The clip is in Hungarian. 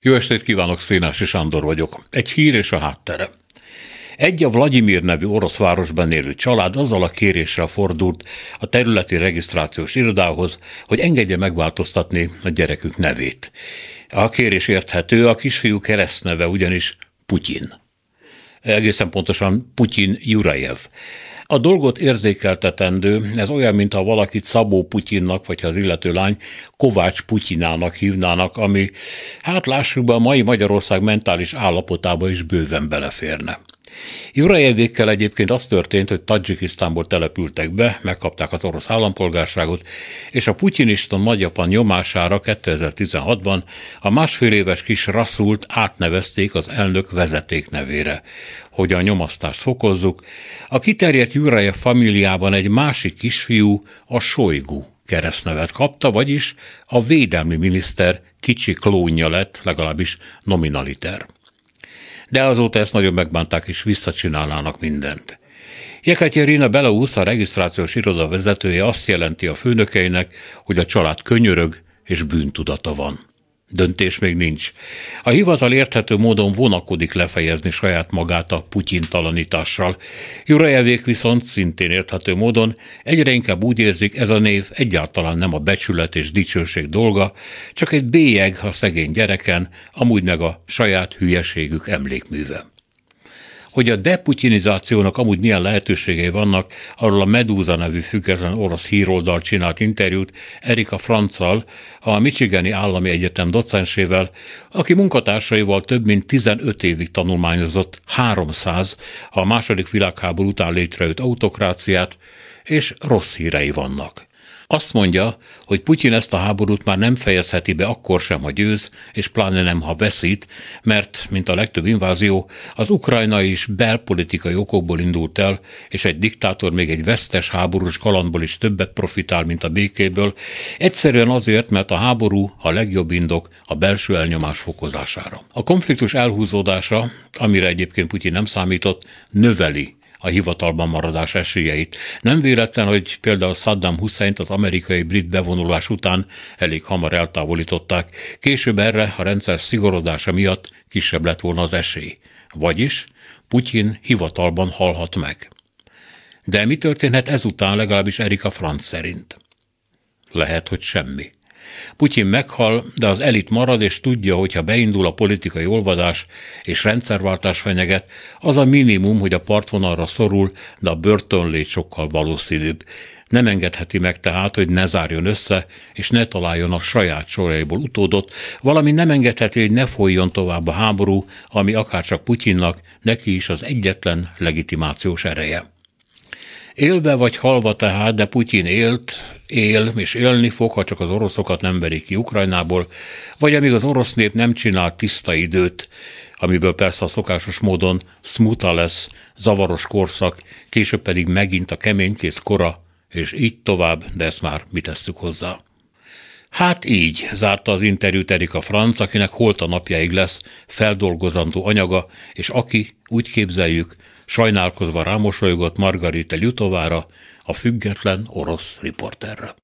Jó estét kívánok, Szénási Sándor vagyok. Egy hír és a háttere. Egy a Vladimir nevű orosz városban élő család azzal a kérésre fordult a területi regisztrációs irodához, hogy engedje megváltoztatni a gyerekük nevét. A kérés érthető, a kisfiú keresztneve ugyanis Putyin. Egészen pontosan Putyin Jurajev. A dolgot érzékeltetendő, ez olyan, mintha valakit Szabó Putyinnak, vagy az illető lány Kovács Putyinának hívnának, ami, hát lássuk be, a mai Magyarország mentális állapotába is bőven beleférne. Jurajevékkel egyébként az történt, hogy Tadzsikisztánból települtek be, megkapták az orosz állampolgárságot, és a putyinista nagyapan nyomására 2016-ban a másfél éves kis Rasszult átnevezték az elnök vezeték nevére. Hogy a nyomasztást fokozzuk, a kiterjedt Jurajev familiában egy másik kisfiú, a Sojgu keresztnevet kapta, vagyis a védelmi miniszter kicsi klónja lett, legalábbis nominaliter de azóta ezt nagyon megbánták és visszacsinálnának mindent. Jekaterina Beleusz, a regisztrációs iroda vezetője azt jelenti a főnökeinek, hogy a család könyörög és bűntudata van. Döntés még nincs. A hivatal érthető módon vonakodik lefejezni saját magát a Putyin talanítással. Jurajevék viszont szintén érthető módon egyre inkább úgy érzik, ez a név egyáltalán nem a becsület és dicsőség dolga, csak egy bélyeg a szegény gyereken, amúgy meg a saját hülyeségük emlékműve. Hogy a deputinizációnak amúgy milyen lehetőségei vannak, arról a Medúza nevű független orosz híroldal csinált interjút Erika Franccal, a Michigani Állami Egyetem docensével, aki munkatársaival több mint 15 évig tanulmányozott 300 a második világháború után létrejött autokráciát, és rossz hírei vannak. Azt mondja, hogy Putyin ezt a háborút már nem fejezheti be akkor sem, ha győz, és pláne nem, ha veszít, mert, mint a legtöbb invázió, az Ukrajna is belpolitikai okokból indult el, és egy diktátor még egy vesztes háborús kalandból is többet profitál, mint a békéből, egyszerűen azért, mert a háború a legjobb indok a belső elnyomás fokozására. A konfliktus elhúzódása, amire egyébként Putyin nem számított, növeli a hivatalban maradás esélyeit. Nem véletlen, hogy például Saddam Hussein az amerikai brit bevonulás után elég hamar eltávolították, később erre a rendszer szigorodása miatt kisebb lett volna az esély. Vagyis Putyin hivatalban halhat meg. De mi történhet ezután legalábbis Erika Franz szerint? Lehet, hogy semmi. Putyin meghal, de az elit marad, és tudja, hogy ha beindul a politikai olvadás és rendszerváltás fenyeget, az a minimum, hogy a partvonalra szorul, de a börtönlét sokkal valószínűbb. Nem engedheti meg tehát, hogy ne zárjon össze, és ne találjon a saját soraiból utódot, valami nem engedheti, hogy ne folyjon tovább a háború, ami akárcsak Putyinnak, neki is az egyetlen legitimációs ereje. Élve vagy halva tehát, de Putyin élt, él és élni fog, ha csak az oroszokat nem verik ki Ukrajnából, vagy amíg az orosz nép nem csinál tiszta időt, amiből persze a szokásos módon smuta lesz, zavaros korszak, később pedig megint a keménykész kora, és így tovább, de ezt már mi tesszük hozzá. Hát így zárta az interjút Erika Franz, akinek holt a napjáig lesz feldolgozandó anyaga, és aki, úgy képzeljük, sajnálkozva rámosolygott Margarita Ljutovára, a független orosz riporterre.